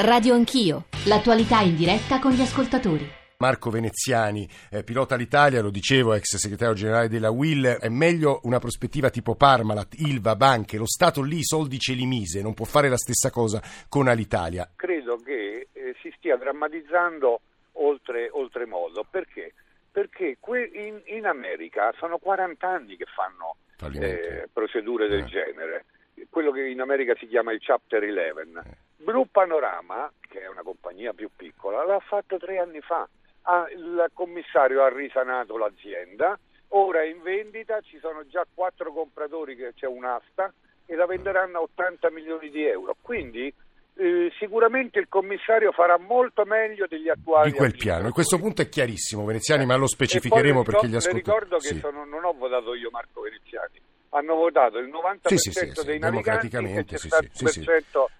Radio Anch'io, l'attualità in diretta con gli ascoltatori. Marco Veneziani, eh, pilota l'Italia, lo dicevo, ex segretario generale della WIL, è meglio una prospettiva tipo Parmalat, Ilva, banche, lo Stato lì i soldi ce li mise, non può fare la stessa cosa con Alitalia. Credo che eh, si stia drammatizzando oltre, oltremodo, perché? Perché que- in, in, America sono 40 anni che fanno eh, procedure del eh. genere, quello che in America si chiama il Chapter 11. Eh. Blue Panorama, che è una compagnia più piccola, l'ha fatto tre anni fa. Ah, il commissario ha risanato l'azienda, ora è in vendita, ci sono già quattro compratori, che c'è un'asta e la venderanno a 80 milioni di euro. Quindi eh, sicuramente il commissario farà molto meglio degli attuali di quel piano. A questo punto è chiarissimo, Veneziani, ma lo specificheremo perché gli ascoltatori. ricordo che sì. sono, non ho votato io Marco Veneziani hanno votato il 90% sì, sì, sì, dei e c'è sì, sì, sì,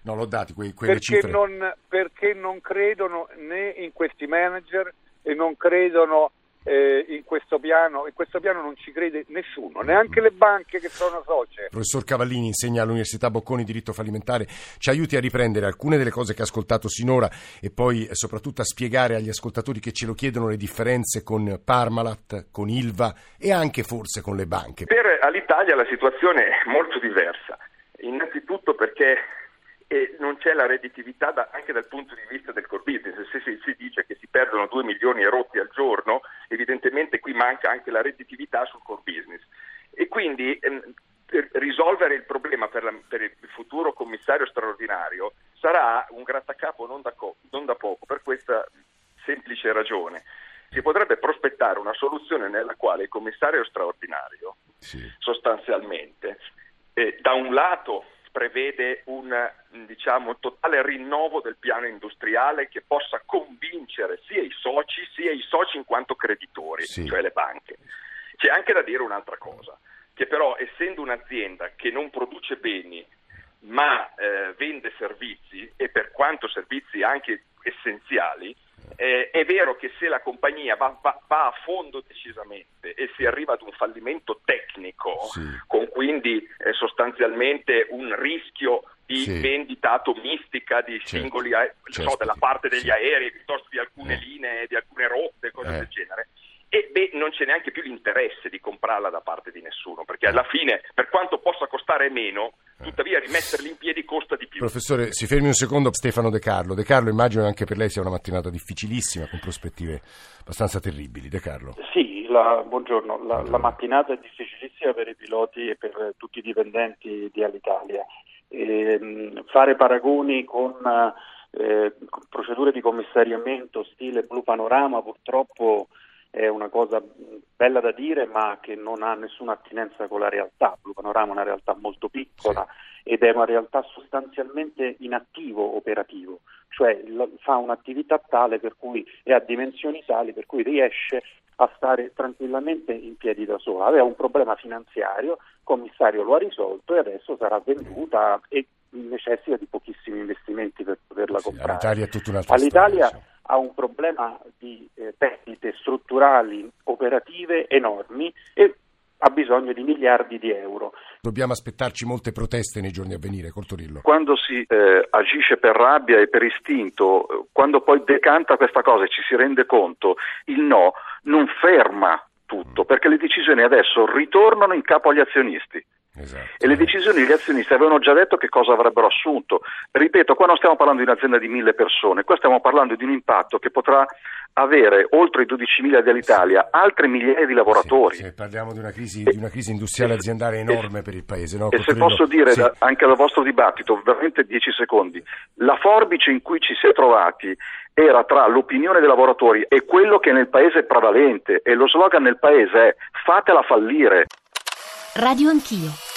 No, l'ho dati quei, quelle perché cifre. Non, perché non credono né in questi manager e non credono eh, in questo piano, in questo piano non ci crede nessuno, neanche le banche che sono socie. Professor Cavallini insegna all'Università Bocconi diritto fallimentare, ci aiuti a riprendere alcune delle cose che ha ascoltato sinora e poi eh, soprattutto a spiegare agli ascoltatori che ce lo chiedono le differenze con Parmalat, con Ilva e anche forse con le banche. Per all'Italia la situazione è molto diversa, innanzitutto perché e non c'è la redditività da, anche dal punto di vista del core business. Se si, dice che si perdono 2 milioni e rotti al giorno, evidentemente qui manca anche la redditività sul core business. E quindi ehm, risolvere il problema per, la, per, il futuro commissario straordinario sarà un grattacapo non da, co, non da poco, per questa semplice ragione. Si potrebbe prospettare una soluzione nella quale il commissario straordinario sì. sostanzialmente eh, da un lato prevede un diciamo, totale rinnovo del piano industriale che possa convincere sia i soci sia i soci in quanto creditori, sì. cioè le banche. C'è anche da dire un'altra cosa, che però essendo un'azienda che non produce beni ma eh, vende servizi e per quanto servizi anche essenziali, eh, è vero che se la compagnia va, va, va, a fondo decisamente e si arriva ad un fallimento tecnico, sì. con quindi eh, sostanzialmente un rischio di sì. vendita atomistica di certo. singoli, certo. so, della parte degli sì. aerei piuttosto di alcune eh. linee, di alcune rotte, cose del genere, e non c'è neanche più l'interesse di comprarla da parte di nessuno, perché alla fine, per quanto possa costare meno, tuttavia rimetterli in piedi costa di più. Professore, si fermi un secondo Stefano De Carlo. De Carlo, immagino anche per lei sia una mattinata difficilissima, con prospettive abbastanza terribili. De Carlo. Sì, la, buongiorno. La, la mattinata è difficilissima per i piloti e per tutti i dipendenti di Alitalia. E, ehm, fare paragoni con... Eh, procedure di commissariamento stile Blue Panorama purtroppo è una cosa bella da dire ma che non ha nessuna attinenza con la realtà. Blue Panorama è una realtà molto piccola sì. ed è una realtà sostanzialmente inattivo operativo, cioè fa un'attività tale per cui è a dimensioni tali per cui riesce a stare tranquillamente in piedi da sola. Aveva un problema finanziario, il commissario lo ha risolto e adesso sarà venduta e necessita di pochissimi investimenti per poterla sì, comprare. All'Italia è tutta un'altra All'Italia storia, ha un problema di eh, perdite strutturali operative enormi e ha bisogno di miliardi di euro. Dobbiamo aspettarci molte proteste nei giorni a venire, Coltorillo. Quando si eh, agisce per rabbia e per istinto, eh, quando poi decanta questa cosa e ci si rende conto, il no non ferma tutto, mm. perché le decisioni adesso ritornano in capo agli azionisti. Esatto. E le decisioni degli azionisti avevano già detto che cosa avrebbero assunto. Ripeto, qua non stiamo parlando di un'azienda di mille persone, qua stiamo parlando di un impatto che potrà avere oltre i 12.000 dell'Italia altre migliaia di lavoratori. Sì, sì, parliamo di una crisi, di una crisi industriale e, aziendale enorme per il Paese. No? E se posso dire sì. da, anche dal vostro dibattito, veramente 10 secondi, la forbice in cui ci si è trovati era tra l'opinione dei lavoratori e quello che nel Paese è prevalente e lo slogan nel Paese è fatela fallire. Radio Anch'io